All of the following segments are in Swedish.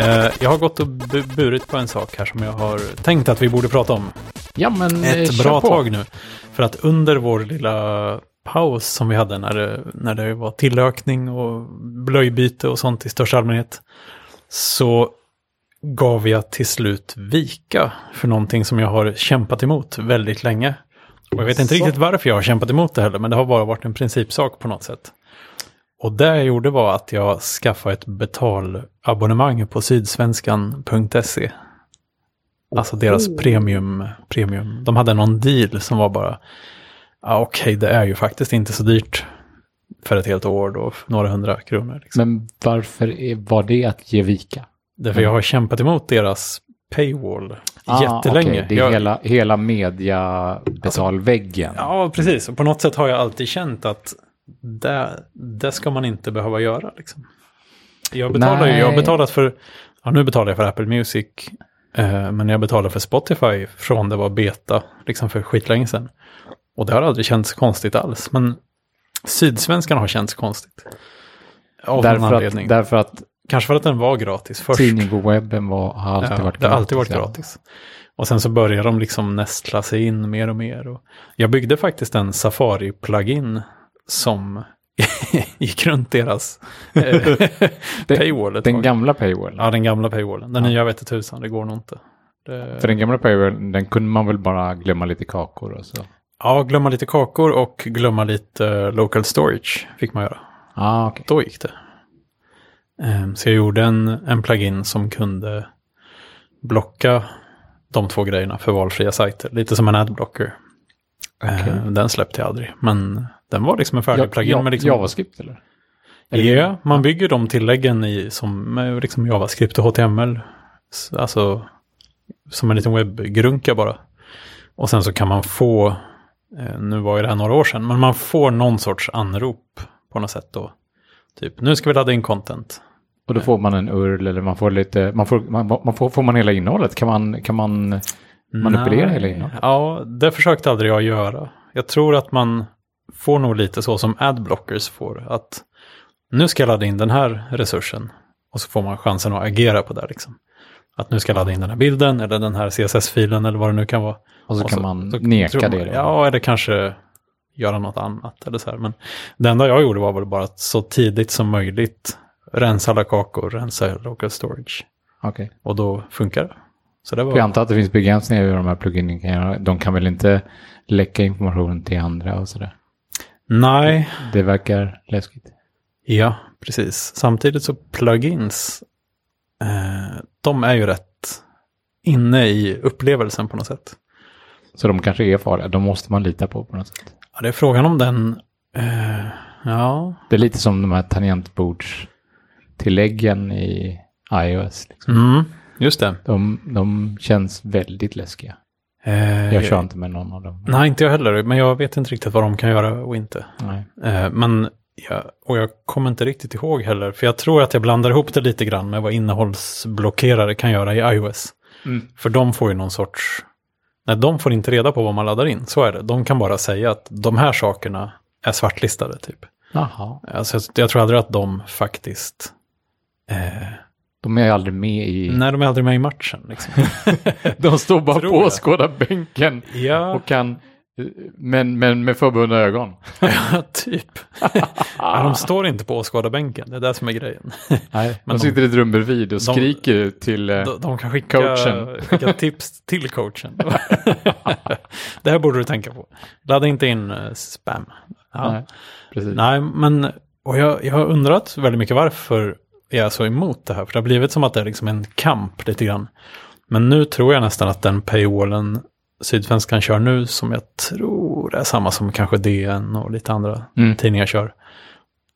Eh, jag har gått och bu- burit på en sak här som jag har tänkt att vi borde prata om Ja, men eh, ett bra på. tag nu. För att under vår lilla paus som vi hade när det, när det var tillökning och blöjbyte och sånt i största allmänhet. Så gav jag till slut vika för någonting som jag har kämpat emot väldigt länge. Och jag vet inte Så. riktigt varför jag har kämpat emot det heller, men det har bara varit en principsak på något sätt. Och det jag gjorde var att jag skaffade ett betalabonnemang på sydsvenskan.se. Alltså deras premium, premium. De hade någon deal som var bara, ja okej det är ju faktiskt inte så dyrt för ett helt år då, några hundra kronor. Liksom. Men varför var det att ge vika? Därför jag har kämpat emot deras paywall jättelänge. Ah, okej, Det är jag, hela, hela mediabetalväggen. Ja, precis. Och på något sätt har jag alltid känt att det, det ska man inte behöva göra. Liksom. Jag, betalar ju, jag har betalat för, ja, nu betalar jag för Apple Music, eh, men jag betalar för Spotify från det var beta, liksom för skitlänge sedan. Och det har aldrig känts konstigt alls, men Sydsvenskan har känts konstigt. Av någon därför, anledning. att, därför att Kanske för att den var gratis först. tidning på webben var, har alltid Ja, varit det har gratis. alltid varit ja. gratis. Och sen så börjar de liksom nästla sig in mer och mer. Och jag byggde faktiskt en Safari-plugin som gick runt deras eh, paywall. Den gamla paywallen. Ja, den gamla paywallen. Den Ja. nya vet jag tusan, det går nog inte. Det... För den gamla paywallen, den kunde man väl bara glömma lite kakor och så. Ja, glömma lite kakor och glömma lite eh, local storage fick man göra. Ah, okej. Då gick det. Ehm, Så jag gjorde en, en plugin som kunde blocka de två grejerna för valfria sajter. Lite som en adblocker. Okej. Ehm, Den släppte jag aldrig. Men den var liksom en färdig Ja, plugin. ja, med liksom, JavaScript eller? Ja, man bygger de tilläggen i som med liksom JavaScript och HTML. Alltså som en liten webbgrunka bara. Och sen så kan man få, eh, nu var ju det här några år sedan, men man får någon sorts anrop på något sätt då. Typ, nu ska vi ladda in content. Och då får man en URL eller man får lite, man får, man, man får, får man hela innehållet? Kan man, kan man manipulera Nej. hela innehållet? Ja, det försökte aldrig jag göra. Jag tror att man får nog lite så som adblockers får. Att nu ska jag ladda in den här resursen. Och så får man chansen att agera på det liksom. Att nu ska jag ladda in den här bilden eller den här CSS-filen eller vad det nu kan vara. Och så Och kan så- man så neka man- det då? Ja, eller kanske göra något annat eller så här. Men det enda jag gjorde var väl bara att så tidigt som möjligt rensa alla kakor, rensa local storage. Okej. Och då funkar det. Så det var... Jag antar att det finns begränsningar i de här pluginen kan göra. De kan väl inte läcka information till andra och sådär. Nej, Det verkar läskigt. Ja, precis. Samtidigt så plugins, eh, de är ju rätt inne i upplevelsen på något sätt. Så de kanske är farliga. De måste man lita på på något sätt. Ja, det är frågan om den, eh, ja, Det är lite som de här tangentbordstilläggen i iOS. Liksom. mm, just det. De, de känns väldigt läskiga. Eh, Jag kör inte med någon av dem. Nej, inte jag heller, men jag vet inte riktigt vad de kan göra och inte. Nej. Eh, men, ja, och jag kommer inte riktigt ihåg heller, för jag tror att jag blandar ihop det lite grann med vad innehållsblockerare kan göra i iOS. Mm. För de får ju någon sorts... Nej, de får inte reda på vad man laddar in. Så är det. De kan bara säga att de här sakerna är svartlistade typ. Jaha. Alltså, jag, jag tror aldrig att de faktiskt... Eh, De är aldrig med i... nej, de är aldrig med i matchen. Liksom. De står bara på åskådarbänken ja, och kan... Men, men med förbundna ögon. ja, typ. ja, de står inte på åskådarbänken. Det är det som är grejen. Nej, Men de sitter i ett rum bredvid och de- skriker till... eh, De, de kan skicka, Coachen. skicka tips till coachen. det här borde du tänka på. Ladda inte in eh, spam. Ja. Nej, precis. Nej, men och jag, jag har undrat väldigt mycket varför jag är så emot det här. För det har blivit som att det är liksom en kamp lite grann. Men nu tror jag nästan att den paywallen Sydsvenskan kör nu, som jag tror är samma som kanske DN och lite andra Mm. tidningar kör.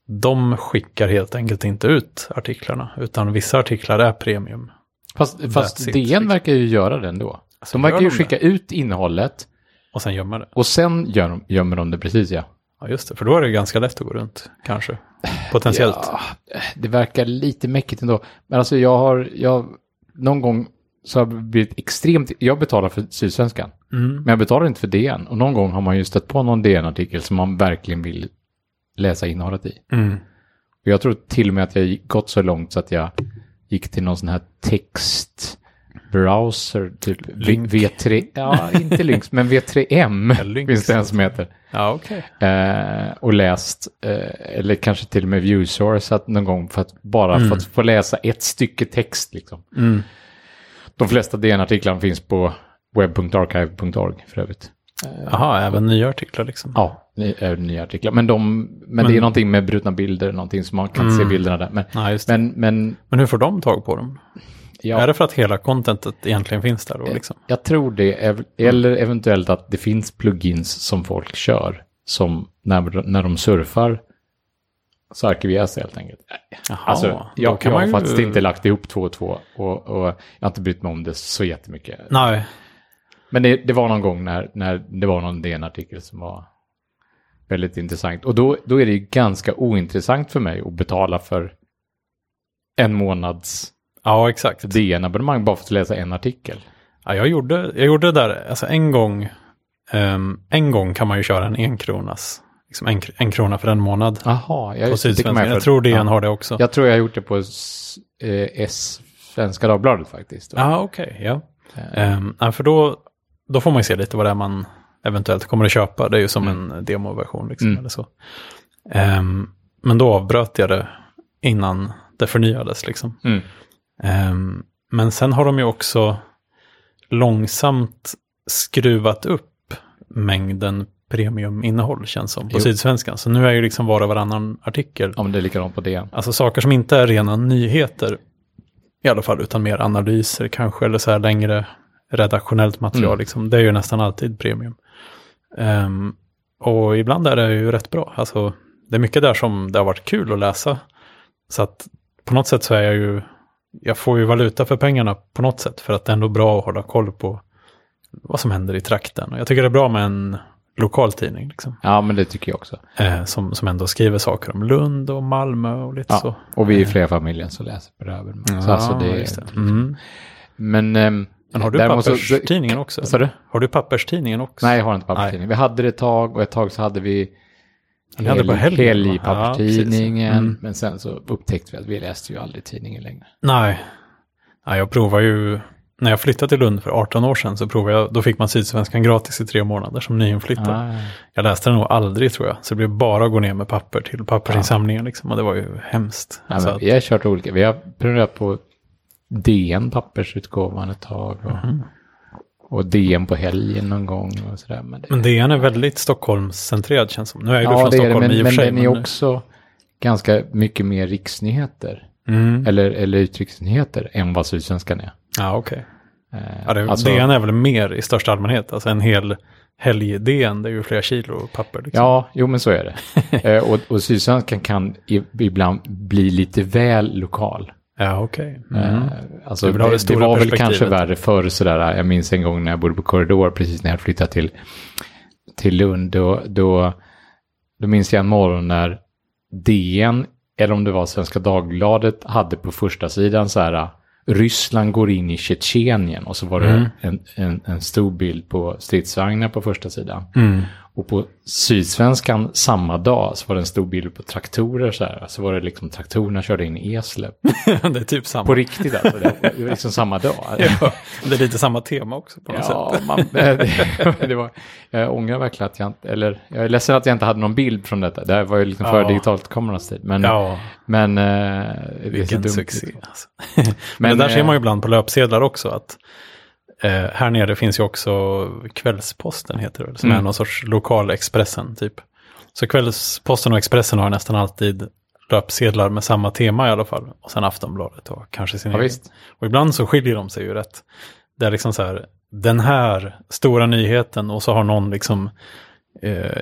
De skickar helt enkelt inte ut artiklarna, utan vissa artiklar är premium. Fast, fast That's it, DN liksom. verkar ju göra det ändå. Alltså, De verkar ju de skicka det? ut innehållet Och sen gömmer det. och sen gör de, gömmer de det precis ja. Ja, just det. För då är det ganska lätt att gå runt, kanske. Potentiellt. Ja, det verkar lite mäckigt ändå. Men alltså jag har, jag, någon gång så har jag blivit extremt, jag betalar för Sydsvenskan. Mm. Men jag betalar inte för DN. Och någon gång har man ju stött på någon DN-artikel som man verkligen vill läsa innehållet i. Mm. Och jag tror till och med att jag gått så långt så att jag gick till någon sån här textbrowser, typ Lync. V3, ja inte Lynx, men V3M Lynx. finns det en som heter. Ja, okej. Eh, och läst, eh, eller kanske till och med viewsourcat någon gång för att bara för att få läsa ett stycke text. Liksom. Mm. De flesta DN-artiklarna finns på web.archive.org för övrigt. Jaha, även nya artiklar liksom. Ja, ny- är nya artiklar. Men, de, men, det är någonting med brutna bilder, någonting som man kan se bilderna där. Men, Ja, men, men Men hur får de tag på dem? Ja, Är det för att hela contentet egentligen finns där då liksom? jag tror det. Eller eventuellt att det finns plugins som folk kör. Som när, när de surfar så arkiveras det helt enkelt. Jaha, Alltså, jag, kan jag man har ju- faktiskt inte lagt ihop två och två och, och jag har inte brytt mig om det så jättemycket. Nej, Men det, det var någon gång när, när det var någon DN-artikel som var väldigt intressant. Och då, då är det ju ganska ointressant för mig att betala för en månads ja exakt. DN-abonnemang bara för att läsa en artikel. Ja, jag, gjorde, jag gjorde det där, alltså en gång, ehm, en gång kan man ju köra en enkronas, liksom en, en krona för en månad Jaha, jag, man Jag för- tror DN ja. har det också. Jag tror jag har gjort det på S, eh, S Svenska Dagbladet faktiskt. Ja, okej, ja. Eh, Um, ja, för då, då får man ju se lite vad det är man eventuellt kommer att köpa. Det är ju som Mm. en demoversion liksom, Mm. eller så. Ehm, men då avbröt jag det innan det förnyades liksom. Mm. Ehm, men sen har de ju också långsamt skruvat upp mängden premiuminnehåll känns som på Jo. Sydsvenskan. Så nu är ju liksom var och varannan artikel, Ja, men det är likadant på DN. alltså saker som inte är rena nyheter i alla fall, utan mer analyser kanske, eller så här längre redaktionellt material, Mm. liksom. det är ju nästan alltid premium. Ehm, och ibland är det ju rätt bra, alltså det är mycket där som det har varit kul att läsa. Så att på något sätt så är jag ju, jag får ju valuta för pengarna på något sätt, för att det är ändå bra att hålla koll på vad som händer i trakten. Och jag tycker det är bra med en lokal tidning, liksom, Ja, men det tycker jag också. eh, som, som ändå skriver saker om Lund och Malmö och lite Ja, så. och vi är fler familjen som läser på det här. Så alltså det, just det. Mm. Men, ehm, Men har du däremot så- papperstidningen också? Du? Har du papperstidningen också? Nej, jag har inte papperstidning. Vi hade det ett tag och ett tag så hade vi Ni hade på helgen, va? helgpapperstidningen. Ja, precis. Mm. Men sen så upptäckte vi att vi läste ju aldrig tidningen längre. Nej. Nej, jag provar ju, när jag flyttade till Lund för 18 år sedan så provade jag, då fick man Sydsvenskan gratis i tre månader som nyinflyttad. Ah. Jag läste den nog aldrig tror jag, så det blev bara att gå ner med papper till pappersinsamlingen liksom, och det var ju hemskt. Ja, att, vi har kört olika. Vi har prenumererat på DN pappersutgåvan ett tag. Och, Mhm. Och DN på helgen någon gång och sådär. Men det, men DN är väldigt Stockholmscentrerad känns som. Nu är ju ja, från det är det, Stockholm men, i och men för sig. den är också ganska mycket mer riksnyheter. Mm. Eller, eller utrikesnyheter än vad Sydsvenskan är. Ja, okej. Eh, Ja, det, alltså- DN är väl mer i största allmänhet, alltså en hel helg-DN, det är ju flera kilo papper. Liksom. Ja, jo men så är det. eh, och, och Sydsvenskan kan ibland bli lite väl lokal. Ja, okej. Mm. Eh, alltså, vill ha det, det det var väl kanske värre förr sådär. Jag minns en gång när jag bodde på korridor precis när jag flyttade till, till Lund. Då, då, då minns jag en morgon när DN, eller om det var Svenska Dagbladet, hade på första sidan så här Ryssland går in i Tjetjenien och så var det Mm. en, en, en stor bild på stridsvagnar på första sidan. Mm. Och på Sydsvenskan samma dag så var det en stor bild på traktorer så här. Så var det liksom traktorerna körde in i Eslöv. det är typ samma. På riktigt alltså. Det var liksom samma dag. Ja, det är lite samma tema också på något Ja, sätt. man, det, det var, jag ångrar verkligen att jag inte, eller jag är ledsen att jag inte hade någon bild från detta. Det här var ju liksom före Ja. digitalt kamerans tid. Men, Ja, men eh, det är så vilken dumt. succé. Alltså. Men, Men det där ser eh, man ju ibland på löpsedlar också. att eh, Här nere finns ju också Kvällsposten heter det som Mm. är någon sorts lokal Expressen typ. Så Kvällsposten och Expressen har nästan alltid löpsedlar med samma tema i alla fall. Och sen Aftonbladet och kanske sin Ja, egen. Och ibland så skiljer de sig ju rätt. Det är liksom så här, den här stora nyheten och så har någon liksom eh,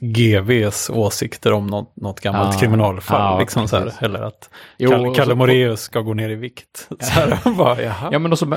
GVs åsikter om något, något gammalt Ja, kriminalfall. ja, liksom så här, eller att Jo, Kalle, Kalle Moraeus ska gå ner i vikt. Så här, bara, jaha. Ja, men och så,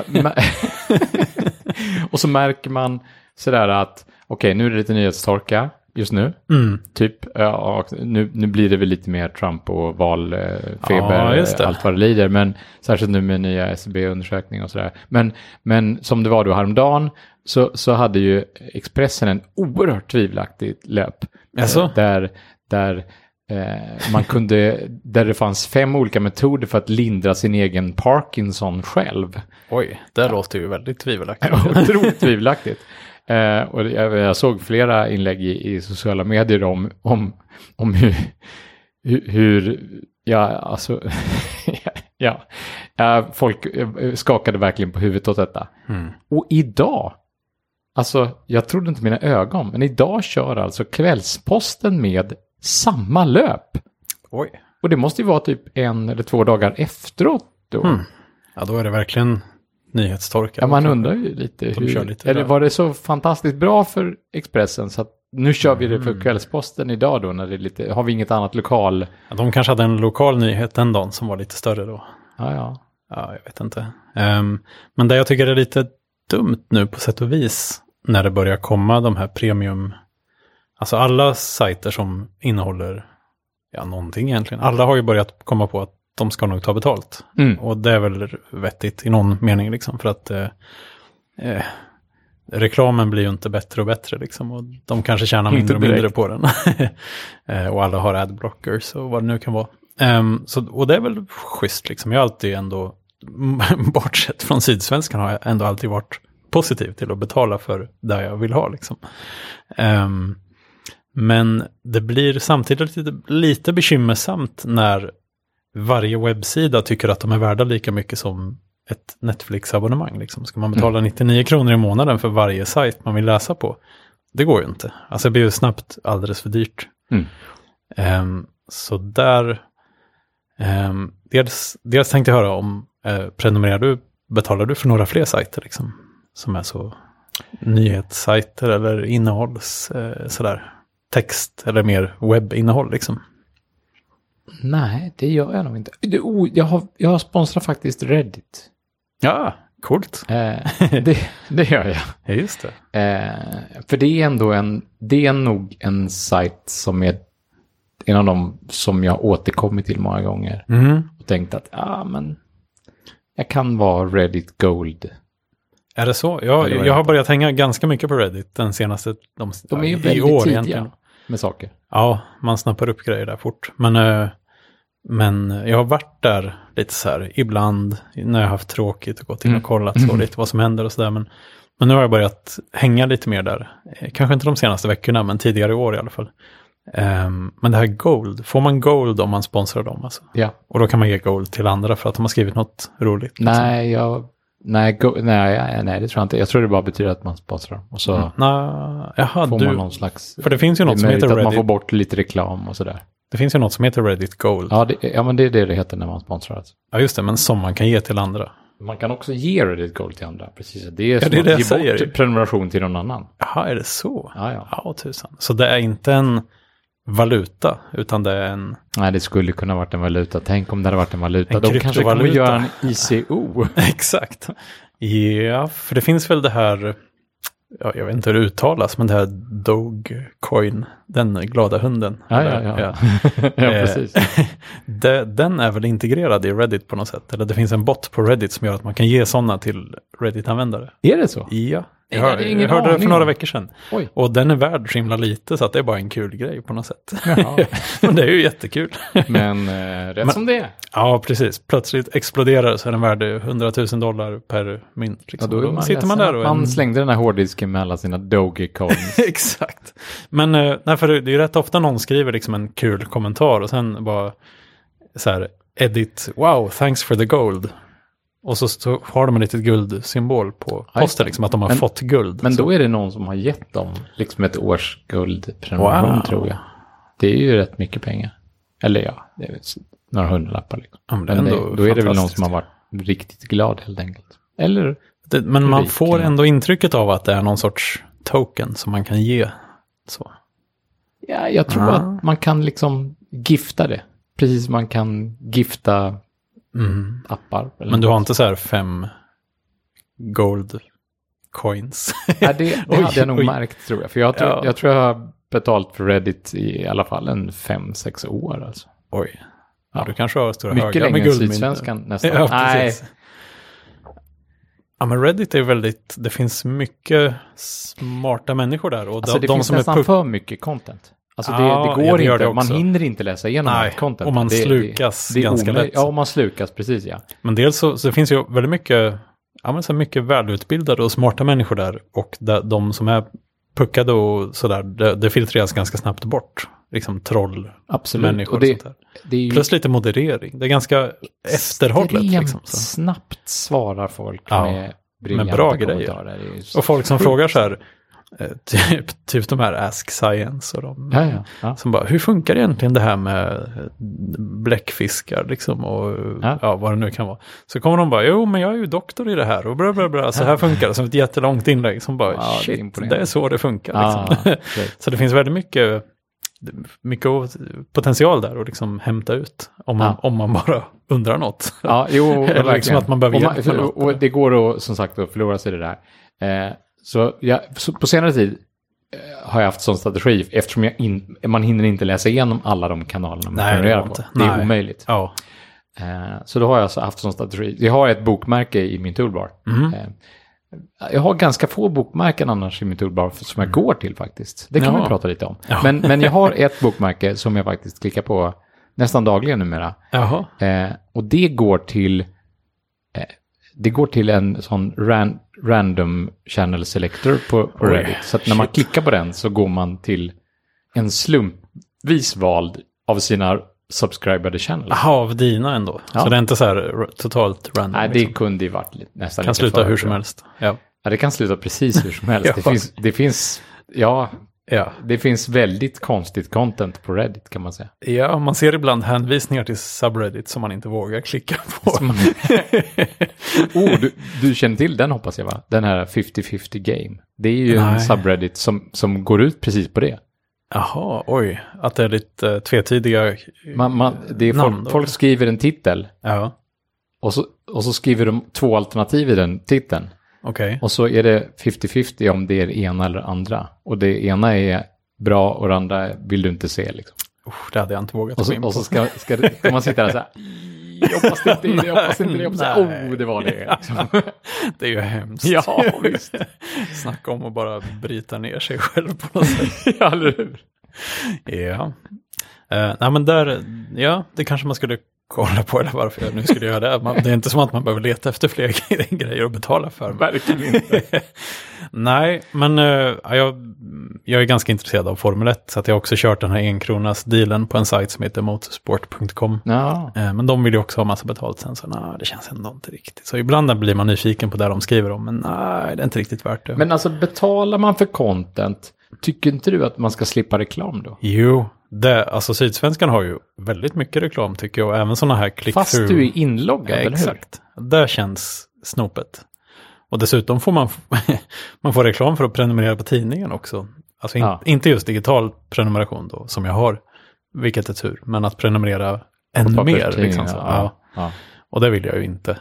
och så märker man sådär att okej, nu är det lite nyhetstorka just nu. Mm. Typ, ja, nu, nu blir det väl lite mer Trump och valfeber, Ja, allt vad det lider. Men särskilt nu med nya SCB-undersökning och sådär. Men, men som det var då häromdagen så, så hade ju Expressen en oerhört tvivelaktigt löp. Eh, Där, där eh, man kunde, där det fanns fem olika metoder för att lindra sin egen Parkinson själv. Oj, det låter ju väldigt tvivelaktigt. Otroligt tvivelaktigt. Eh, och jag, jag såg flera inlägg i, i sociala medier om, om, om hur, hur, ja, alltså, ja, ja, folk eh, skakade verkligen på huvudet åt detta. Mm. Och idag, alltså jag trodde inte mina ögon, men idag kör alltså Kvällsposten med samma löp. Oj. Och det måste ju vara typ en eller två dagar efteråt då. Mm. Ja, då är det verkligen nyhetstorka. Ja, man undrar ju lite. Hur, lite eller var det så fantastiskt bra för Expressen så att nu kör vi det för Mm. Kvällsposten idag då när det är lite, har vi inget annat lokal? Ja, de kanske hade en lokal nyhet den dagen som var lite större då. Ja, ja. Ja, jag vet inte. Ehm, men det jag tycker är lite dumt nu på sätt och vis, när det börjar komma de här premium, alltså alla sajter som innehåller, ja någonting egentligen, alla har ju börjat komma på att de ska nog ta betalt. Mm. Och det är väl vettigt i någon mening liksom, för att eh, eh, reklamen blir ju inte bättre och bättre liksom, och de kanske tjänar mindre och mindre på den. Eh, och alla har adblockers och vad det nu kan vara. Ehm, så, och det är väl schysst liksom, jag har alltid ändå, bortsett från Sydsvenskan har jag ändå alltid varit positiv till att betala för det jag vill ha liksom. Ehm, men det blir samtidigt lite, lite bekymmersamt när varje webbsida tycker att de är värda lika mycket som ett Netflix-abonnemang. Liksom. Ska man betala 99 kronor i månaden för varje sajt man vill läsa på? Det går ju inte. Alltså det blir ju snabbt alldeles för dyrt. Mm. Ehm, så där, ehm, dels, dels tänkte jag höra om, eh, prenumererar du, betalar du för några fler sajter liksom? Som är så nyhetssajter eller innehålls, eh, sådär, text eller mer webbinnehåll liksom. Nej, det gör jag nog inte. Jag, har, jag sponsrar faktiskt Reddit. Ja, coolt. Eh, det, det gör jag. Ja, just det. Eh, för det är ändå en, det är nog en sajt som är en av de som jag återkommit till många gånger. Mm. Och tänkt att, ja ah, men, jag kan vara Reddit Gold. Är det så? Jag, jag har börjat hänga ganska mycket på Reddit den senaste, de, De är ju i väldigt år tidiga egentligen. med saker. Ja, man snappar upp grejer där fort. Men, eh, men jag har varit där lite så här ibland när jag har haft tråkigt och gått in och Mm. kollat så lite vad som händer och så där. Men, men nu har jag börjat hänga lite mer där. Eh, Kanske inte de senaste veckorna, men tidigare i år i alla fall. Ehm, men det här Gold, får man Gold om man sponsrar dem? Alltså? Ja. Och då kan man ge Gold till andra för att de har skrivit något roligt. liksom. Nej, jag, nej, go, nej, nej, det tror jag inte. Jag tror det bara betyder att man sponsrar. Och så Mm. Nå, jaha, får du, man någon slags... för det finns ju något som heter att man får Reddit. bort lite reklam och sådär. Det finns ju något som heter Reddit Gold. Ja, Ja, det, ja, men det är det det heter när man sponsrar. Alltså. just det, men som man kan ge till andra. Man kan också ge Reddit Gold till andra. Precis, det är Ja, som det är det att ge bort prenumeration till någon annan. Jaha, är det så? Ja, ja. Ja, tusan. Så det är inte en valuta, utan det är en... Nej, det skulle kunna varit en valuta. Tänk om det hade varit en valuta. En De kanske kommer göra en ICO. Exakt. Ja, för det finns väl det här, ja, jag vet inte hur det uttalas, men det här Dogecoin, den glada hunden. Ja, ja, Eller, ja. ja, Eh, precis. den är väl integrerad i Reddit på något sätt. Eller det finns en bot på Reddit som gör att man kan ge sådana till Reddit-användare. Är det så? Ja, jag, hör, jag hörde det för några veckor sedan. Oj. Och den är värd så himla lite så att det är bara en kul grej på något sätt. Men det är ju jättekul. Men eh, rätt som det är. ja, precis. Plötsligt exploderar så är den värd 100 000 dollar per mynt. Ja, Liksom. då är Då man sitter man där och... Man en- slängde den här hårddisken med alla sina Dogecoins. Exakt. Men eh, nej, för det är ju rätt ofta någon skriver liksom en kul kommentar och sen bara så här, edit, wow, thanks for the gold. Och så, så har de en litet guldsymbol på posten, liksom att de har Men- fått guld. Men så. då är det någon som har gett dem liksom ett års guldprenumeration Wow. tror jag. Det är ju rätt mycket pengar. Eller ja, det är några hundralappar. Liksom. Ja, men Men det, då är det väl någon som har varit riktigt glad helt enkelt. Eller, Det, men man rik, får ändå intrycket av att det är någon sorts token som man kan ge. Så. ja, jag tror Ah. att man kan liksom gifta det. Precis som man kan gifta Mm. appar. Men du har inte så här fem gold coins? Ja, det, det Oj, hade jag nog oj. märkt tror jag. För jag tror, Ja. jag, tror jag har betalt för Reddit i alla fall en fem, sex år. Alltså. Oj. Ja, du kanske har stora Mycket högar längre med guldmynt. Sydsvenskan nästan. Ja, Nej. Ja, men Reddit är väldigt, det finns mycket smarta människor där. Och alltså de, det de finns som är nästan puck... för mycket content. Alltså det, Ja, det går inte, det man hinner inte läsa igenom Nej, allt content. och man det, slukas det, det ganska lätt. Ja, man slukas, precis ja. Men dels så, så finns ju väldigt mycket, ja, men så mycket välutbildade och smarta människor där. Och de, de som är puckade och sådär, det, det filtreras ganska snabbt bort. Liksom troll, Absolut. människor Och och, sånt där. ju Plus lite moderering. Det är ganska efterhållet. Liksom, så. snabbt svarar folk Ja, med briljanta bra grejer. kommentarer. Det är ju Och folk som frågar så här, typ, typ de här Ask Science och de. Ja, ja. ja. Som bara, hur funkar egentligen det här med eh, bläckfiskar liksom och Ja. vad det nu kan vara. Så kommer de bara, jo men jag är ju doktor i det här och bla bla bla, så här funkar det som ett jättelångt inlägg som bara, Ja, det är shit, det är så det funkar. Liksom. så det finns väldigt mycket, mycket potential där att liksom hämta ut om man, om man bara undrar något. Ja, jo, Eller liksom att man behöver och, något, och, och det går att, som sagt, att förlora sig i det där. Eh, så, jag, så på senare tid eh, har jag haft sån strategi eftersom jag in, man hinner inte läsa igenom alla de kanalerna man Nej, prenumererar på. Det är Nej. omöjligt. Ja, Eh, så då har jag alltså haft sån strategi. Jag har ett bokmärke i min toolbar. Eh, jag har ganska få bokmärken annars i min toolbar som jag går till faktiskt. Det kan Mm. Jaha. vi prata lite om. Ja. Men, men jag har ett bokmärke som jag faktiskt klickar på nästan dagligen numera. jaha. Och det går till det går till en sån ran, random channel selector på, på Reddit. Så att när man klickar på den så går man till en slumpvis vald av sina subscribade channels. Jaha, av dina ändå. Ja. Så det är inte så här totalt random. Nej, det liksom. kunde ju varit nästan kan lite sluta för, hur som helst. Ja. Ja, det kan sluta precis hur som helst. Ja. det, finns, det finns, ja, Ja. det finns väldigt konstigt content på Reddit kan man säga. ja, man ser ibland hänvisningar till subreddit som man inte vågar klicka på. Oh, du, du känner till den hoppas jag va? Den här 50-50 game. Det är ju en Nej. subreddit som, som går ut precis på det. Jaha, oj. Att det är lite tvetydiga Man, man, det är namn folk, folk skriver en titel Ja, och så, och så skriver de två alternativ i den titeln. Okej. Och så är det 50-50 om det är det ena eller andra. Och det ena är bra och det andra vill du inte se. Liksom. Usch, Det hade jag inte vågat Och så, in på. och så ska, ska, det- ska man sitta där så här. Jag hoppas det inte är det, jag hoppas inte det, jag hoppas det. Oh, det var det. Liksom. Det är ju hemskt. Ja, visst. Snacka om att bara bryta ner sig själv på något sätt. ja, eller hur? Ja. Uh, nej men där, ja, det kanske man skulle kolla på eller varför jag nu skulle göra det. Man, det är inte som att man behöver leta efter fler grejer att betala för. Verkligen inte. Nej, men ja, jag, jag är ganska intresserad av Formel 1. Så att jag har också kört den här enkronas dealen på en sajt som heter motorsport.com. Ja, Eh, men de vill ju också ha massa betalt sen, så nej, det känns ändå inte riktigt. Så ibland blir man nyfiken på det de skriver om, men nej, det är inte riktigt värt det. men alltså betalar man för content, tycker inte du att man ska slippa reklam då? Jo, det, alltså Sydsvenskan har ju väldigt mycket reklam tycker jag, och även sådana här click Fast du är inloggad, eller hur? Exakt, det känns snopet. Och dessutom får man, man får reklam för att prenumerera på tidningen också. Alltså in, Ja. inte just digital prenumeration då, som jag har, vilket är tur, men att prenumerera ännu mer. Liksom, så. Ja. ja. Och det vill jag ju inte.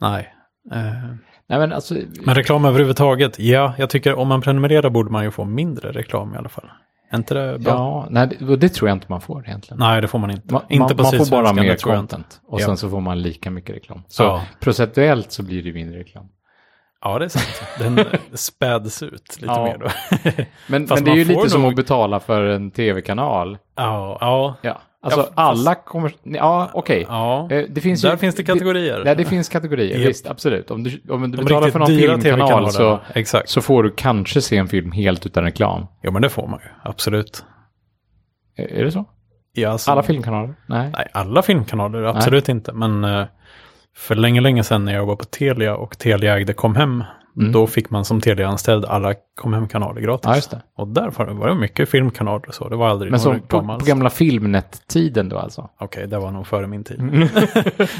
Nej. Eh, Nej, men alltså, men reklam överhuvudtaget, ja, jag tycker om man prenumererar borde man ju få mindre reklam i alla fall. Är inte det bra? ja, nej, det, det tror jag inte man får egentligen. Nej, det får man inte. Man, inte man, man får bara mer content. Och Ja. sen så får man lika mycket reklam. Så Ja. procentuellt så blir det mindre reklam. Ja, det är sant. Den späds ut lite Ja. mer då. Men, men det är ju lite som nog- att betala för en tv-kanal. ja, ja, Ja, alltså Ja, fast- alla kommer... Ja, okej. ja. Eh, Det finns Där ju, finns det kategorier. Ja, det finns kategorier, visst, absolut. Om du, om du betalar för någon filmkanal så. Exakt. så får du kanske se en film helt utan reklam. Jo, men det får man ju. Absolut. Är är det så? Ja, alltså, Alla filmkanaler? Nej. Nej, alla filmkanaler, absolut inte. Men eh, för länge, länge sedan när jag jobbade på Telia och Telia ägde Comhem, Mm. då fick man som Telia-anställd alla Comhem-kanaler gratis. Ja, just det. Och där var det, mycket filmkanaler och så. Det var aldrig Men någon reklam på, alls. på gamla filmnet-tiden då alltså? Okej, det var nog före min tid. Mm.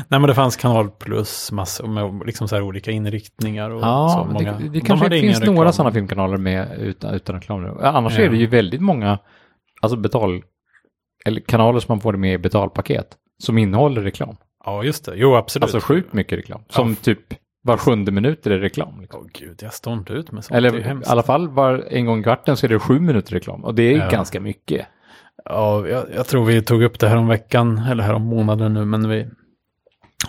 Nej, men det fanns Kanal Plus, massor med liksom så här olika inriktningar. Och så Ja, många. det, det De kanske hade finns några sådana filmkanaler med utan, utan reklam. nu. Annars Ja. är det ju väldigt många alltså betal, eller kanaler som man får med i betalpaket som innehåller reklam. Ja, just det. Jo, absolut. Alltså sjukt mycket reklam. Som typ var sjunde minut är det reklam. Liksom. Åh gud, jag står inte ut med sånt. Eller i alla fall var en gång i kvarten så är det sju minuter reklam. Och det är Ja. ganska mycket. Ja, jag, jag tror vi tog upp det här om veckan, eller här om månaden nu, men vi,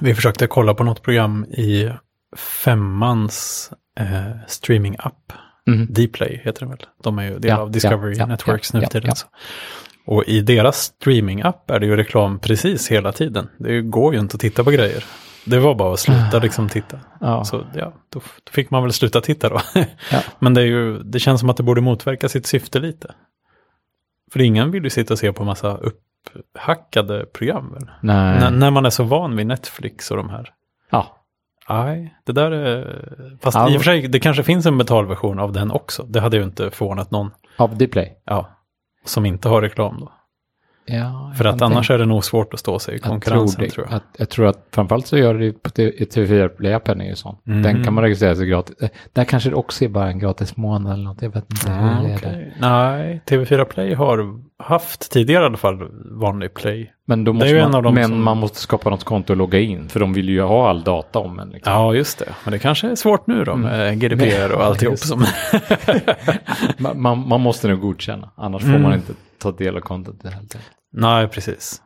vi försökte kolla på något program i Femmans eh, streaming-app. Mhm. Dplay heter den väl. De är ju del Ja, av Discovery ja, Networks ja, nu för tiden. Och i deras streaming-app är det ju reklam precis hela tiden. Det går ju inte att titta på grejer. Det var bara att sluta liksom titta. Ja. Så ja, då, då fick man väl sluta titta då. Ja. Men det, är ju, det känns som att det borde motverka sitt syfte lite. För ingen vill ju sitta och se på massa upphackade program väl? Nej. N- när man är så van vid Netflix och de här. Ja. Nej, det där är... Fast Ja. i och för sig, det kanske finns en betalversion av den också. Det hade ju inte förvånat någon. Av Dplay. Ja, som inte har reklam då. Ja, För att annars är det nog svårt att stå sig i konkurrensen jag tror, tror, det. jag. Att, jag tror att framförallt så gör det på T- i TV4 Play-appen är ju sån. Mhm. Den kan man registrera sig gratis. Eh, Där kanske det också är bara en gratis månad eller något. Jag vet inte hur det är där. Okej. Nej, TV4 Play har haft tidigare i alla fall vanlig Play. Men, då måste man, men som- man måste skapa något konto och logga in. För de vill ju ha all data om en. Liksom. Ja, just det. Men det kanske är svårt nu då med GDPR och alltihop som... Man, man, man måste nog godkänna. Annars får Mm. man inte ta del av kontot. helt enkelt. Nej, precis.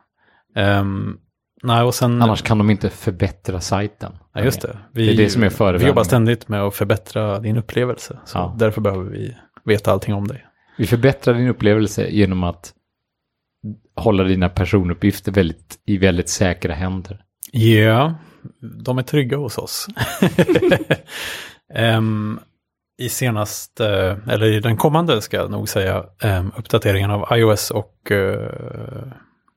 Ehm, nej, och sen... Annars kan de inte förbättra sajten. Ja, just det. Vi, Det är det som är Vi jobbar ständigt med att förbättra din upplevelse. Så Ja. därför behöver vi veta allting om dig. Vi förbättrar din upplevelse genom att hålla dina personuppgifter väldigt, i väldigt säkra händer. Ja, de är trygga hos oss. Ehm, I senaste, eller i den kommande ska jag nog säga, um, uppdateringen av iOS och uh,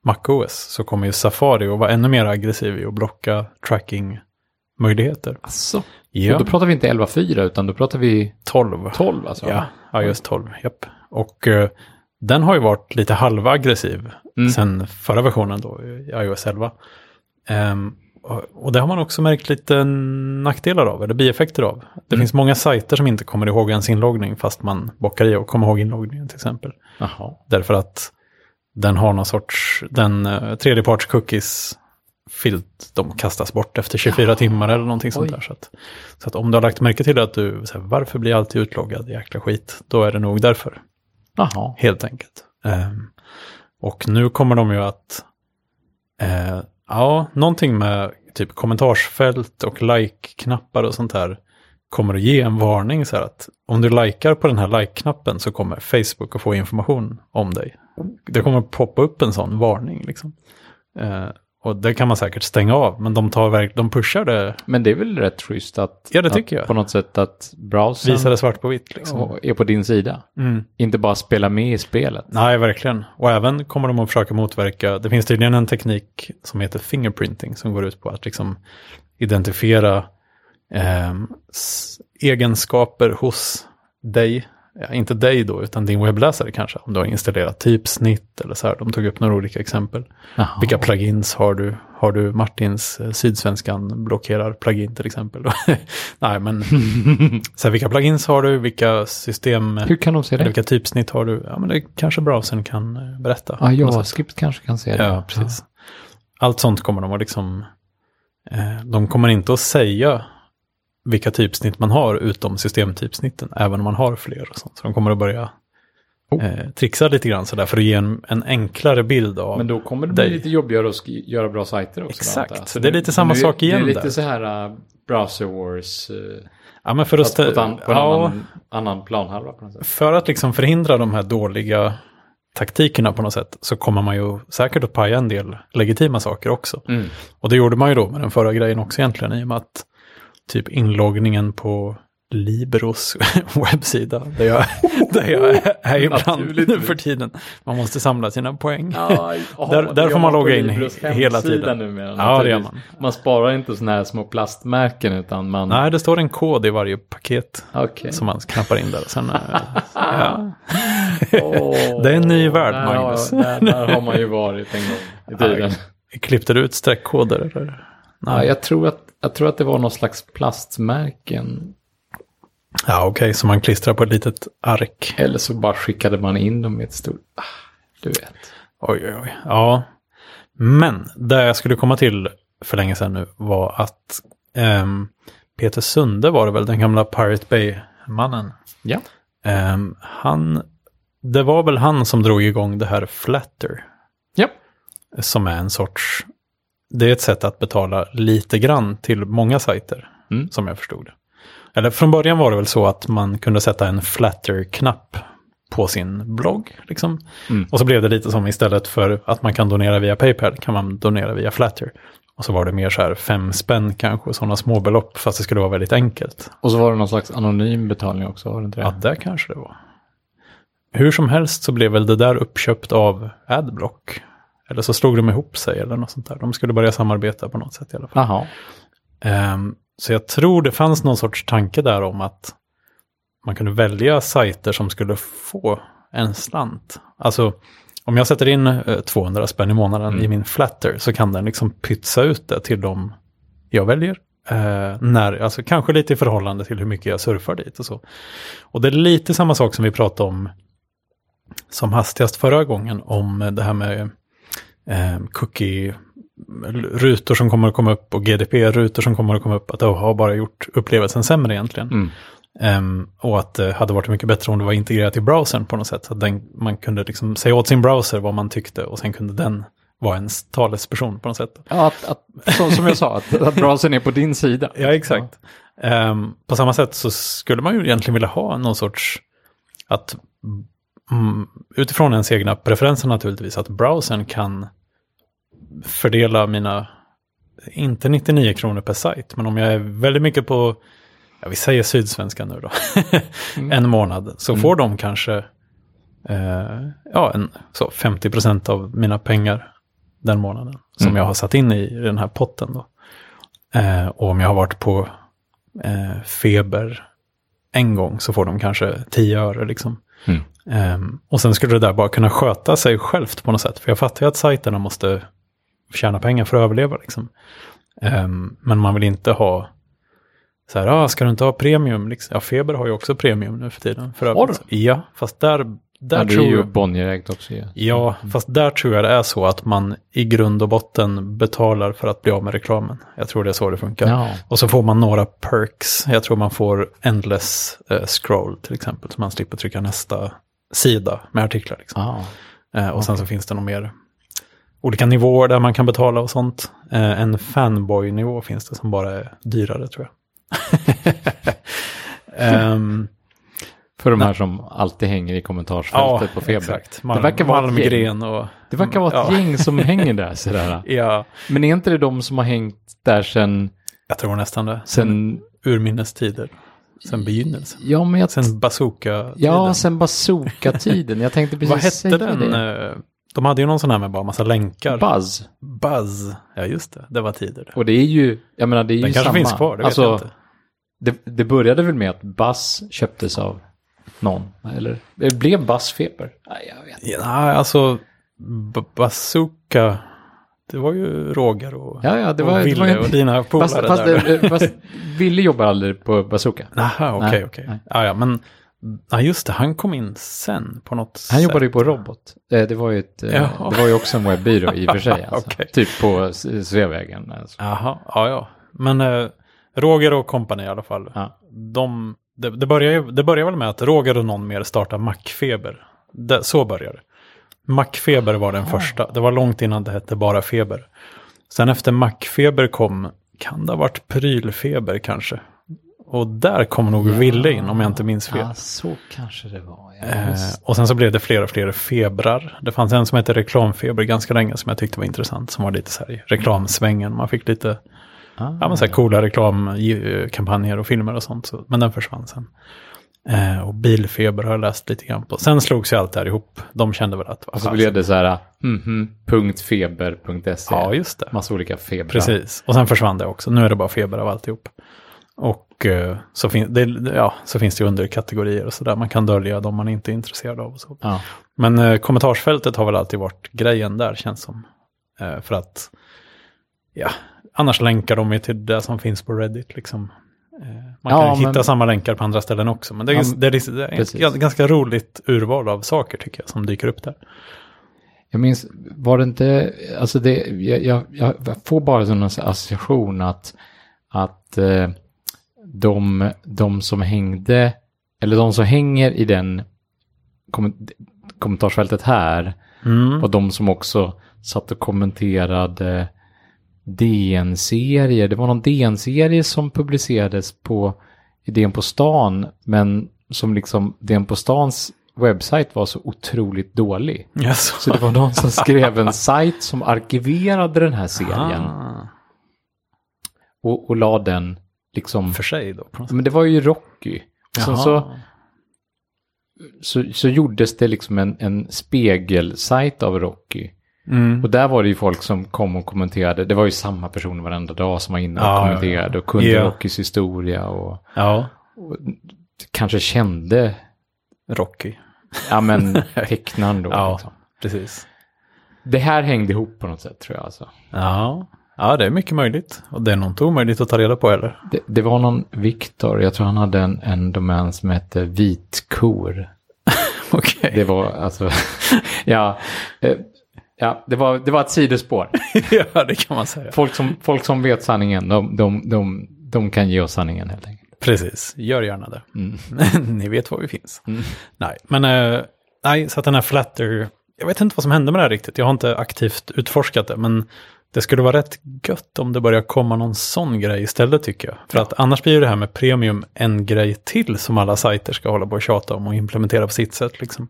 MacOS så kommer ju Safari att vara ännu mer aggressiv i att blocka tracking-möjligheter. Alltså. Ja, då pratar vi inte 11.4 utan då pratar vi 12. 12 alltså. Ja, iOS 12, japp. Och eh, den har ju varit lite halvaggressiv Mm. sen förra versionen då, i iOS 11. Ehm, och, det har man också märkt lite nackdelar av, eller bieffekter av. Det Mm. finns många sajter som inte kommer ihåg ens inloggning fast man bockar i och kommer ihåg inloggningen till exempel. Jaha. Därför att den har någon sorts, den uh, tredjeparts cookies filt, de kastas bort efter 24 timmar eller någonting sånt Oj. där. Så att, så att om du har lagt märke till att du, här, varför blir jag alltid utloggad, jäkla skit, då är det nog därför, Jaha. helt enkelt. Ehm, och nu kommer de ju att, eh, ja, någonting med typ kommentarsfält och like-knappar och sånt här kommer att ge en varning så här att om du likar på den här like-knappen så kommer Facebook att få information om dig. Det kommer att poppa upp en sån varning liksom. Eh, och det kan man säkert stänga av, men de, tar verk- de pushar det, Men det är väl rätt schysst att, Ja, det tycker att jag. på något sätt att browsern visar det svart på vitt liksom. är på din sida. Mm. Inte bara spela med i spelet. Nej, verkligen. Och även kommer de att försöka motverka, det finns tydligen en teknik som heter fingerprinting som går ut på att liksom identifiera s- egenskaper hos dig. Ja, inte dig då, utan din webbläsare kanske. Om du har installerat typsnitt eller så här. De tog upp några olika exempel. Jaha. Vilka plugins har du? Har du Martins eh, Sydsvenskan blockerar plugin till exempel? Nej, men så här, vilka plugins har du? Vilka system... Hur kan de se det? vilka typsnitt har du? Ja, men det kanske browsern kan eh, berätta. Ja. JavaScript kanske kan se det. Ja, precis. Allt sånt kommer de att liksom... Eh, de kommer inte att säga vilka typsnitt man har utom systemtypsnitten, även om man har fler och sånt. Så de kommer att börja Oh. eh, trixa lite grann sådär för att ge en, en enklare bild av... Men då kommer det bli dig. lite jobbigare att göra bra sajter också. Exakt, antar jag. så det är lite samma det- sak igen Det är lite där. så här uh, browser wars. Uh, ja, men för att, på, ett an, på en ja, annan, annan planhalva på något sätt. för att liksom förhindra de här dåliga taktikerna på något sätt så kommer man ju säkert att paja en del legitima saker också. Mm. Och det gjorde man ju då med den förra grejen också egentligen i och med att typ inloggningen på Liberos webbsida, där jag, där jag är ibland nu för tiden. Man måste samla sina poäng. Ja, Där- där får man logga in hela tiden. Numera, Ja, det gör man. Man sparar inte sådana här små plastmärken utan man... Nej, det står en kod i varje paket Okej. som man knappar in där. Sen, eh, ja. Åh, Det är en ny värld, där Magnus. Där, där har man ju varit en gång i tiden. Klippte du ut streckkoder eller? Ja, jag, tror att, jag tror att det var någon slags plastmärken. Ja, okej, så man klistrar på ett litet ark. Eller så bara skickade man in dem i ett stort... Ah, du vet. Oj, oj, oj. Ja. Men det jag skulle komma till för länge sedan nu var att ehm, Peter Sunde var det väl, den gamla Pirate Bay-mannen. Ja. Ehm, han, det var väl han som drog igång det här Flatter. Ja. Som är en sorts, det är ett sätt att betala lite grann till många sajter. Mm. Som jag förstod det. Eller från början var det väl så att man kunde sätta en Flatter-knapp på sin blogg. Liksom. Mm. Och så blev det lite som istället för att man kan donera via Paypal kan man donera via Flatter. Och så var det mer så här fem spänn kanske, sådana små belopp, fast det skulle vara väldigt enkelt. Och så var det någon slags anonym betalning också, var det inte det? Ja, där kanske det var. Hur som helst så blev väl det där uppköpt av Adblock. Eller så slog de ihop sig eller något sånt där. De skulle börja samarbeta på något sätt i alla fall. Ehm, så jag tror det fanns någon sorts tanke där om att man kunde välja sajter som skulle få en slant. Alltså om jag sätter in eh, 200 spänn i månaden Mm. i min flatter så kan den liksom pytsa ut det till dem jag väljer. Eh, när, alltså kanske lite i förhållande till hur mycket jag surfar dit och så. Och det är lite samma sak som vi pratade om som hastigast förra gången om det här med eh, cookie rutor som kommer att komma upp och GDP-rutor som kommer att komma upp. Att det har bara gjort upplevelsen sämre egentligen. Mm. Ehm, och att det hade varit mycket bättre om det var integrerat i browsern på något sätt. Så att den, man kunde liksom säga åt sin browser vad man tyckte och sen kunde den vara ens talesperson på något sätt. Ja, att, att, så, som jag sa, att, att browsern är på din sida. Ja, exakt. Ehm, på samma sätt så skulle man ju egentligen vilja ha någon sorts, att mm, utifrån ens egna preferenser naturligtvis, att browsern kan fördela mina, inte 99 kronor per sajt, men om jag är väldigt mycket på, ja vi säger Sydsvenska nu då, en månad, så får de kanske eh, ja, en, så 50% av mina pengar den månaden som Mm. jag har satt in i den här potten då. Eh, och om jag har varit på eh, feber en gång så får de kanske 10 öre liksom. Mm. Ehm, och sen skulle det där bara kunna sköta sig självt på något sätt. För jag fattar ju att sajterna måste tjäna pengar för att överleva liksom. Ehm, men man vill inte ha så här, ah, ska du inte ha premium? Liksom? Ja, Feber har ju också premium nu för tiden. För Har övrigt. Ja, fast där, där Ja, det är tror ju. Bonnierägt också. Ja. Ja, fast där tror jag det är så att man i grund och botten betalar för att bli av med reklamen. Jag tror det är så det funkar. Ja. Och så får man några perks. Jag tror man får endless eh, scroll till exempel. Så man slipper trycka nästa sida med artiklar. Liksom. Ah. Eh, och sen så finns det nog mer olika nivåer där man kan betala och sånt. Eh, en fanboy-nivå finns det som bara är dyrare tror jag. Ehm, För de här som alltid hänger i kommentarsfältet på Feber. exakt. Det verkar vara. Malmgren och... Det verkar vara ett Ja. gäng som hänger där sådär. Ja, Men är inte det de som har hängt där sen, jag tror nästan det. sen urminnes tider. Sen begynnelsen. ja men jag, Sen bazooka ja sen bazooka-tiden. Jag tänkte precis Vad hette den? det. eh, De hade ju någon sån här med bara massa länkar. Buzz. Buzz. Ja, just det. Det var tider. Och det är ju, jag menar det är ju Den kanske samma. finns kvar, det vet alltså, jag inte. Det, det började väl med att Buzz köptes av någon? Eller det blev Buzz Feber? Nej, jag vet inte. Ja, alltså, b- bazooka. Det var ju Roger och, Ja, ja, det var, och det Ville var ju- och dina polare Fast, där. det, fast Ville jobbar aldrig på Bazooka. Jaha, okej, Nej, okej. nej. Ja, ja, men ja, just det, han kom in sen på något sätt. Han jobbade ju på Robot. Eh, Det var ju, ett, eh, det var ju också en webbyrå i och för sig. Alltså. Okej. Typ på Sveavägen. Alltså. Jaha, ja, ja. Men eh, Roger och kompani i alla fall. Ja. De, det, det, börjar, ju- det börjar väl med att Roger och någon mer startar Macfeber. Det, så började det. Macfeber var den första. Det var långt innan det hette bara Feber. Sen efter Macfeber kom, kan det ha varit Prylfeber kanske? Och där kom nog Ville in om jag inte minns fel. Ja, så kanske det var. Ja, Eh, och sen så blev det fler och fler febrar. Det fanns en som hette Reklamfeber ganska länge som jag tyckte var intressant. Som var lite så här i reklamsvängen. Man fick lite Ah, ja, men så här coola reklamkampanjer och filmer och sånt. Så, men den försvann sen. Eh, och Bilfeber har jag läst lite grann på. Sen slogs ju allt det här ihop. De kände väl att... Och så blev det så här, mhm, .feber.se. Ja, just det. Massa olika febrar. Precis. Och sen försvann det också. Nu är det bara feber av alltihop. Och eh, så, fin- det, ja, så finns det ju underkategorier och sådär. Man kan dölja de man inte är intresserad av. Och så. Ja. Men eh, kommentarsfältet har väl alltid varit grejen där känns som. Eh, för att, ja, annars länkar de ju till det som finns på Reddit liksom. Eh, man Ja, kan men- hitta samma länkar på andra ställen också. Men det är, Ja, det är, det är ett ganska roligt urval av saker tycker jag som dyker upp där. Jag minns, var det inte, alltså det, jag, jag, jag får bara sån association att, att eh, de, de som hängde, eller de som hänger i den kom, kommentarsfältet här, Mm. och de som också satt och kommenterade DN-serier. Det var någon DN-serie som publicerades på Idén på stan, men som liksom DN på stans webbsajt var så otroligt dålig. Yes. Så det var någon som skrev en sajt som arkiverade den här serien Ah, och, och la den liksom... för sig då. Men det var ju Rocky. Jaha. så, så, så gjordes det liksom en, en spegelsajt av Rocky. Mm. Och där var det ju folk som kom och kommenterade. Det var ju samma personer varenda dag som var inne och Ja, ja, kommenterade och kunde Ja. Rockys historia och, Ja, och kanske kände, Rocky. ja men tecknaren då. Ja. Liksom. Precis. Det här hängde ihop på något sätt tror jag alltså. Ja. ja, det är mycket möjligt. Och det är nog inte omöjligt att ta reda på heller. Det, det var någon Viktor, jag tror han hade en, en domän som hette Vitkor. Okej. Det var alltså, ja, eh, ja det, var, det var ett sidospår. ja, det kan man säga. Folk som, folk som vet sanningen, de, de, de, de kan ge oss sanningen helt enkelt. Precis, gör gärna det. Mm. Ni vet var vi finns. Mm. Nej, men eh, nej, så att den här Flatter, jag vet inte vad som hände med det här riktigt. Jag har inte aktivt utforskat det, men det skulle vara rätt gött om det börjar komma någon sån grej istället tycker jag. För att annars blir ju det här med premium en grej till som alla sajter ska hålla på och tjata om och implementera på sitt sätt liksom.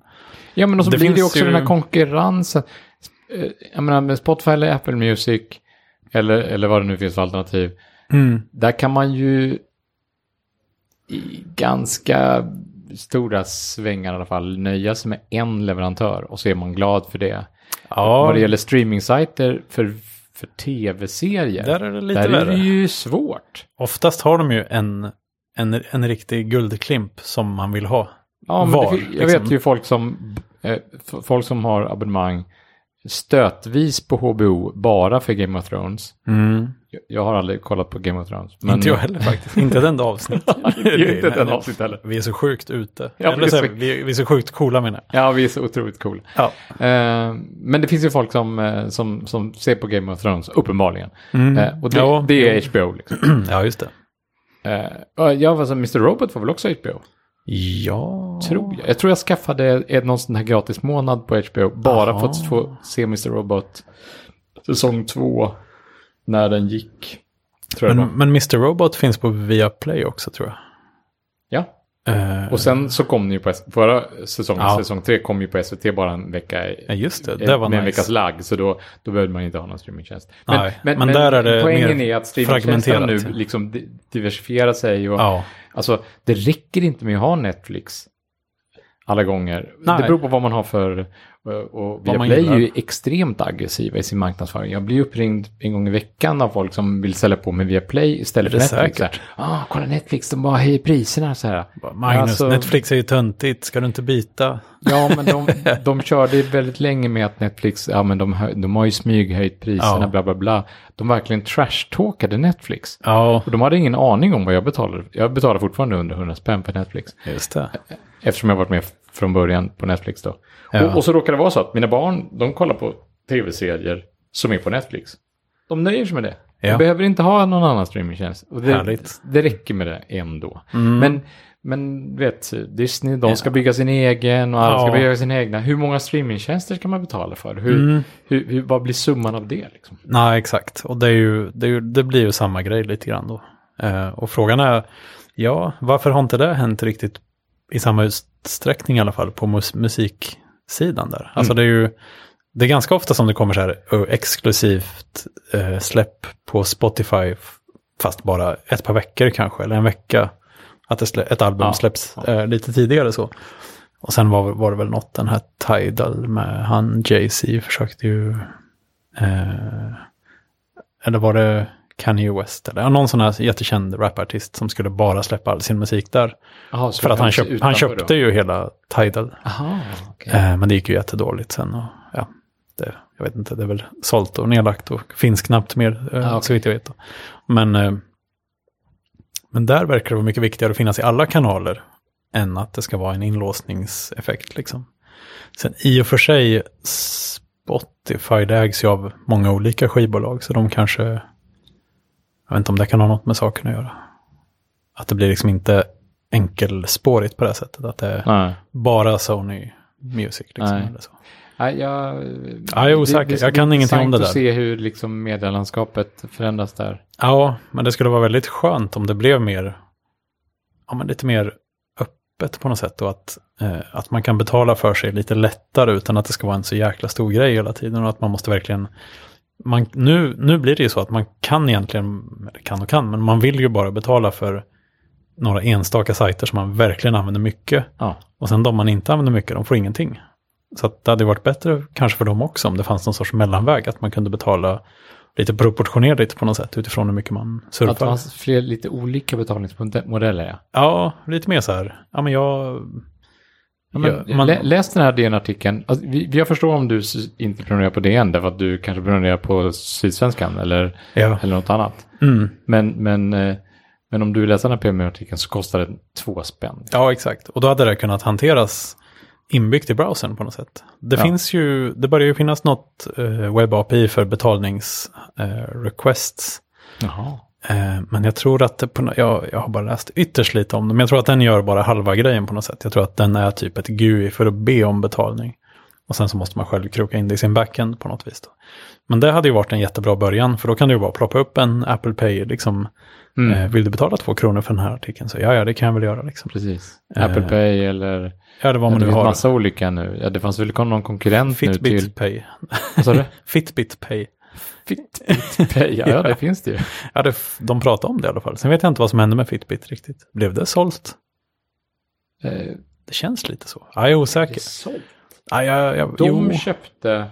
Ja, men och så Det blir det också ju- den här konkurrensen. Eh, Jag menar, med Spotify eller Apple Music, eller, eller vad det nu finns för alternativ, där kan man ju i ganska stora svängar i alla fall nöja sig med en leverantör och så är man glad för det. Ja, Vad det gäller streaming-sajter för, för tv-serier, där är det lite där är det ju svårt. Oftast har de ju en, en, en riktig guldklimp som man vill ha. Ja, Var, det, jag liksom. vet ju folk som, eh, folk som har abonnemang stötvis på HBO bara för Game of Thrones. Jag, jag har aldrig kollat på Game of Thrones. inte jag heller faktiskt. inte ett enda avsnitt. Inte ett enda avsnitt heller. Vi är så sjukt ute. Ja, Eller så vi, vi är så sjukt coola menar jag. Ja, vi är så otroligt coola. Ja. Eh, men det finns ju folk som, eh, som, som ser på Game of Thrones, uppenbarligen. Eh, och det, Mm. Ja, det är HBO. Liksom. ja, just det. Och ja, alltså, Mr. Robot var väl också HBO? Ja. Tror jag. Jag tror jag skaffade en någon sån här gratis månad på HBO. Bara Aha. för att få se Mr. Robot säsong två när den gick. Men, men Mr. Robot finns på Viaplay också tror jag. Eh, Och sen så kom den ju på förra säsongen, Ja. säsong tre kom ju på SVT bara en vecka. Ja, just det. Det var med en nice. veckas lag, så då, då behövde man inte ha någon streamingtjänst. Nej, men där är det poängen mer är att streamingtjänsterna nu liksom di- diversifierar sig. Och, ja. Alltså, det räcker inte med att ha Netflix alla gånger. Nej. Det beror på vad man har för... Och, och Vad man är ju extremt aggressiva i sin marknadsföring. Jag blir uppringd en gång i veckan av folk som vill sälja på med Viaplay istället Är för Netflix. säkert? Ah, kolla Netflix, de bara höjer priserna så här. Magnus, Alltså- Netflix är ju töntigt. Ska du inte byta? Ja, men de, de körde väldigt länge med att Netflix, ja men de, hö- de har ju smyghöjt priserna, Ja. bla bla bla. De verkligen trashtalkade Netflix. Ja, Och de hade ingen aning om vad jag betalade. Jag betalar fortfarande under 100 spänn för Netflix. just det. Eftersom jag varit med från början på Netflix då. Ja. Och, och så råkar det vara så att mina barn, de kollar på tv-serier som är på Netflix. De nöjer sig med det. Ja. De behöver inte ha någon annan streamingtjänst. Och det, Härligt. det räcker med det ändå. Mm. Men, men vet, Disney, de ska bygga sin egen och alla ska Ja. bygga sin egna. Hur många streamingtjänster ska man betala för? Hur, Mm. hur, hur, vad blir summan av det? Liksom? Nej, exakt. Och det, är ju, det, ju, det blir ju samma grej lite grann då. Eh, och frågan är, ja, varför har inte det hänt riktigt i samma utsträckning i alla fall på mus musiksidan där? Alltså det är ju, det är ganska ofta som det kommer så här exklusivt eh, släpp på Spotify, fast bara ett par veckor kanske, eller en vecka. Att ett album Ja, släpps Eh, lite tidigare så. Och sen var, var det väl något, den här Tidal med han Jay-Z försökte ju Eh, eller var det Kanye West? Eller någon sån här jättekänd rapartist som skulle bara släppa all sin musik där. Aha, För att han, kanske köp, han köpte då. ju hela Tidal. Aha, okej. Eh, men det gick ju jättedåligt sen. Och, ja, det, jag vet inte, det är väl sålt och nedlagt och finns knappt mer eh, Ah, okej. så vitt jag vet. Då. Men, eh, men där verkar det vara mycket viktigare att finnas i alla kanaler än att det ska vara en inlåsningseffekt. Liksom. Sen i och för sig, Spotify det ägs ju av många olika skivbolag, så de kanske, jag vet inte om det kan ha något med saken att göra. Att det blir liksom inte enkelspårigt på det sättet, att det är Nej. bara Sony Music. Liksom, Nej. eller så. Nej, jag, jag är osäker. Jag kan ingenting om det där. att se hur liksom medielandskapet förändras där. Ja, men det skulle vara väldigt skönt om det blev mer, ja men lite mer öppet på något sätt och att, eh, att man kan betala för sig lite lättare utan att det ska vara en så jäkla stor grej hela tiden och att man måste verkligen man, nu, nu blir det ju så att man kan egentligen, kan och kan, men man vill ju bara betala för några enstaka sajter som man verkligen använder mycket. Ja. Och sen de man inte använder mycket, de får ingenting. Så det hade varit bättre kanske för dem också om det fanns någon sorts mellanväg, att man kunde betala lite proportionerligt på något sätt utifrån hur mycket man Att det surfar. fanns fler lite olika betalningsmodeller, ja. Ja, lite mer så här, ja men jag... Ja, men, man- lä, läs den här DN-artikeln. Alltså, vi, jag förstår om du inte prenumererar på DN därför att du kanske prenumererar på Sydsvenskan eller, Ja, eller något annat. mm, Men, men, eh, men om du läsa den här premiumartikeln så kostar det två spänn. ja exakt. Och då hade det kunnat hanteras inbyggt i browsern på något sätt. Det Ja. finns ju, det börjar ju finnas något eh, webb API för betalnings eh. Jaha. Eh, men jag tror att det på, jag, jag har bara läst ytterst lite om det, men jag tror att den gör bara halva grejen på något sätt. Jag tror att den är typ ett GUI för att be om betalning. Och sen så måste man själv kroka in det i sin backend på något vis. Då. Men det hade ju varit en jättebra början, för då kan du ju bara ploppa upp en Apple Pay, liksom, Mm. eh, vill du betala två kronor för den här artikeln? Så ja, ja, det kan jag väl göra liksom. Precis. Eh, Apple Pay eller... Ja, det var Ja, man det nu finns har. massa olika nu. Ja, det fanns väl någon konkurrent nu Fitbit till... Pay. Vad sa du? Fitbit Pay. Fitbit Pay, ja, ja det finns det ju. Ja, det, de pratade om det i alla fall. Sen vet jag inte vad som hände med Fitbit riktigt. Blev det sålt? Eh, Det känns lite så. Ja, jag är osäker. Ja, jag, jag, De jo. köpte...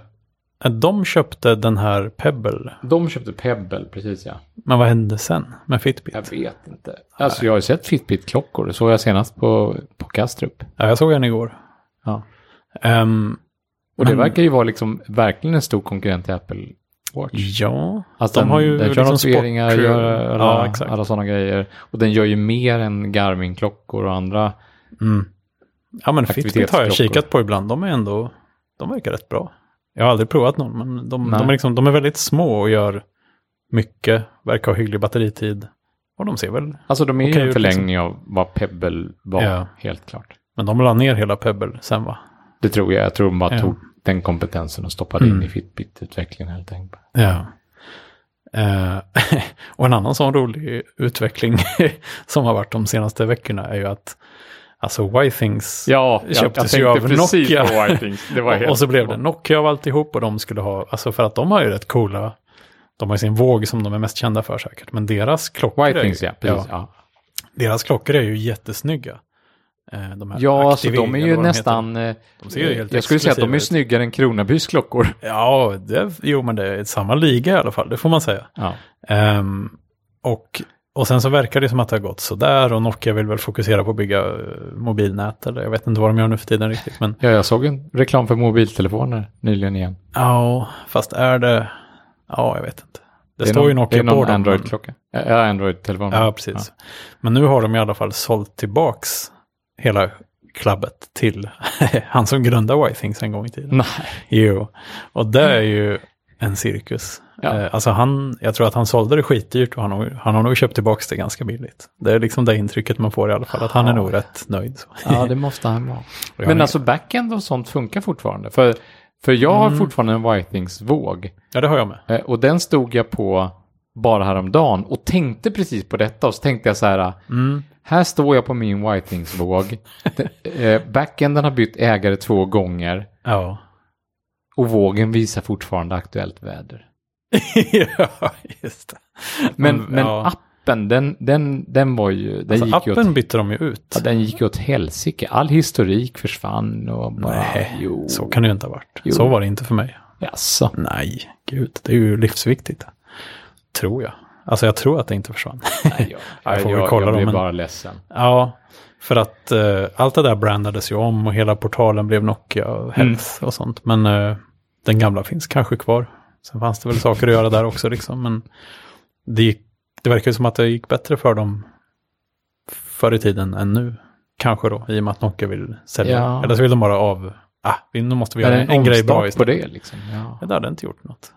De köpte den här Pebble. De köpte Pebble, precis ja. Men vad hände sen med Fitbit? Jag vet inte. Alltså jag har ju sett Fitbit-klockor. Det såg jag senast på, på Kastrup. Ja, jag såg en igår. Ja. Ehm, Och det Men- verkar ju vara liksom verkligen en stor konkurrent till Apple Watch. ja, Alltså de den, har ju den kör liksom noteringar, gör alla, Ja, alla sådana grejer. Och den gör ju mer än Garmin-klockor och andra. mm. Ja, men Fitbit har jag kikat på ibland. De är ändå, de verkar rätt bra. Jag har aldrig provat någon, men de, de, är, liksom, de är väldigt små och gör mycket, verkar ha hygglig batteritid. Och de ser väl, Alltså de är Okej, ju en liksom. förlängning av vad Pebble var, Ja. helt klart. men de la ner hela Pebble sen va? Det tror jag. Jag tror de bara Ja. tog den kompetensen och stoppade in Mm. i Fitbit-utvecklingen helt enkelt. Ja. Eh, och en annan sån rolig utveckling som har varit de senaste veckorna är ju att alltså Y-Things Ja, köptes ju av Nokia. på Whitings. Det var helt och så blev det Nokia av alltihop och de skulle ha, alltså för att de har ju rätt coola, de har ju sin våg som de är mest kända för säkert, men deras klockor, är, ju- ja. Precis, ja. deras klockor är ju jättesnygga. Eh, de här Ja, alltså Active, de är ju de nästan... eh, De ser ju helt jag skulle säga att de är ut. snyggare än Kronabys klockor. Ja, det, jo men det är samma liga i alla fall, det får man säga. Ja. Ehm, och, och sen så verkar det som att det har gått sådär och Nokia vill väl fokusera på att bygga eh, mobilnät eller jag vet inte vad de gör nu för tiden riktigt. Men ja, jag såg en reklam för mobiltelefoner nyligen igen. ja, fast är det, ja jag vet inte. Det, är står någon, ju Nokia det är på någon dem. Android-klocka. Ja, Android-telefon. Ja, precis. Men nu har de i alla fall sålt tillbaks hela klabbet till han som grundade Y-Things en gång i tiden. Nej. Jo, och det är ju en cirkus. Ja. Eh, Alltså han, jag tror att han sålde det skitdyrt och han har, han har nog köpt tillbaka det ganska billigt. Det är liksom det intrycket man får i alla fall, att han är nog rätt nöjd. Så. Ja, det måste han vara. Men har- alltså backend och sånt funkar fortfarande. För, för jag har fortfarande en Whitings-våg. Ja, det har jag med. Eh, Och den stod jag på bara häromdagen och tänkte precis på detta. Och så tänkte jag så här, Mm. Här står jag på min Whitings-våg. Eh, Backenden har bytt ägare två gånger Ja. och vågen visar fortfarande aktuellt väder. ja, just det. Men, Mm, men ja. appen, den, den, den var ju, den Alltså, gick ju appen åt, bytte de ju ut. ja, den gick ju åt helsike. All historik försvann och bara, Nej, jo. så kan det ju inte ha varit. Jo. Så var det inte för mig. Jaså. Nej, gud, det är ju livsviktigt. Tror jag. Alltså jag tror att det inte försvann. Nej, jag, Jag får väl jag, kolla jag blev men- bara ledsen. Ja, för att eh, allt det där brandades ju om och hela portalen blev Nokia Health och sånt. Men eh, den gamla finns kanske kvar. Sen fanns det väl saker att göra där också liksom. Men det, gick, det verkar ju som att det gick bättre för dem förr i tiden än nu. Kanske då, i och med att Nokia vill sälja. Ja. Eller så vill de bara av, ah, nu måste vi göra en, en grej bra omstart på istället. det liksom? Ja, det hade inte gjort något.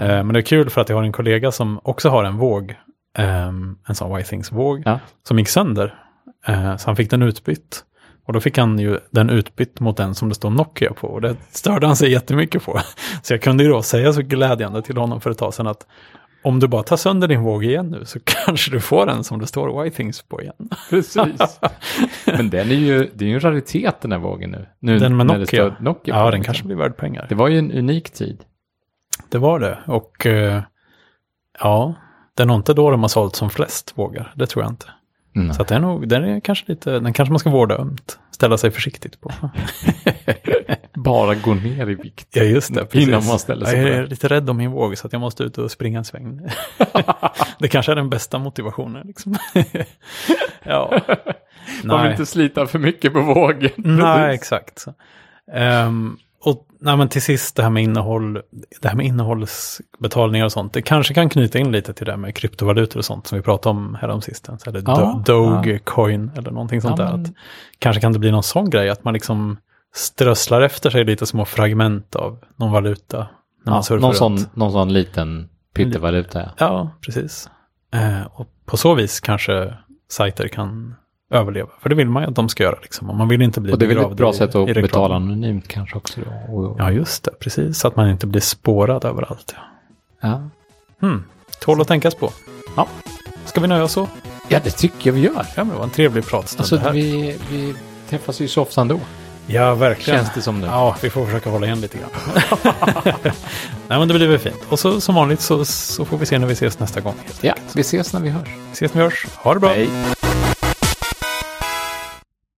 Eh, men det är kul för att jag har en kollega som också har en våg, ehm, en sån Y-Things-våg, Ja. som gick sönder. Eh, så han fick den utbytt. Och då fick han ju den utbytt mot den som det står Nokia på. Och det störde han sig jättemycket på. Så jag kunde ju då säga så glädjande till honom för ett tag sedan att om du bara tar sönder din våg igen nu så kanske du får en som det står Whitings på igen. Precis. Men den är ju, det är ju en raritet den här vågen nu. nu Den med Nokia. Nokia Ja, den kanske liksom. blir värd pengar. Det var ju en unik tid. Det var det. Och eh, ja, det är nog inte då de har sålt som flest vågar. Det tror jag inte. Mm. Så att det är nog, den är kanske lite, den kanske man ska vårda ömt. Ställa sig försiktigt på. Bara gå ner i vikt. Ja, just det. Precis. Innan man ställer sig jag är den. lite rädd om min våg så att jag måste ut och springa en sväng. det kanske är den bästa motivationen. Liksom. ja. Man vill inte slita för mycket på vågen. Nej, exakt. Så. Och nej, men till sist det här med innehåll, det här med innehållsbetalningar och sånt. Det kanske kan knyta in lite till det här med kryptovalutor och sånt som vi pratade om häromsistens. Eller Ja, Do- Dogecoin eller någonting sånt Ja, där. men- Att, kanske kan det bli någon sån grej att man liksom strösslar efter sig lite små fragment av någon valuta. När man Ja, någon, sån, någon sån liten pyttevaluta. Ja. Ja, precis. Eh, och på så vis kanske sajter kan överleva. För det vill man ju att de ska göra. Liksom. Och man vill inte bli Och det är väl ett bra i- sätt att betala anonymt kanske också. Och, Ja, just det. Precis. Så att man inte blir spårad överallt. Ja. ja. Hmm. Tål att tänkas på. Ja. Ska vi nöja oss så? ja, det tycker jag vi gör. Ja, men det var en trevlig pratstund Alltså, det här. vi, vi träffas ju så ofta ändå. Ja, verkligen. Känns det som nu. Ja, vi får försöka hålla igen lite grann. Nej, men det blir väl fint. Och så som vanligt så, så får vi se när vi ses nästa gång. Ja, enkelt. vi ses när vi hörs. Vi ses när vi hörs. Ha det bra. Hej.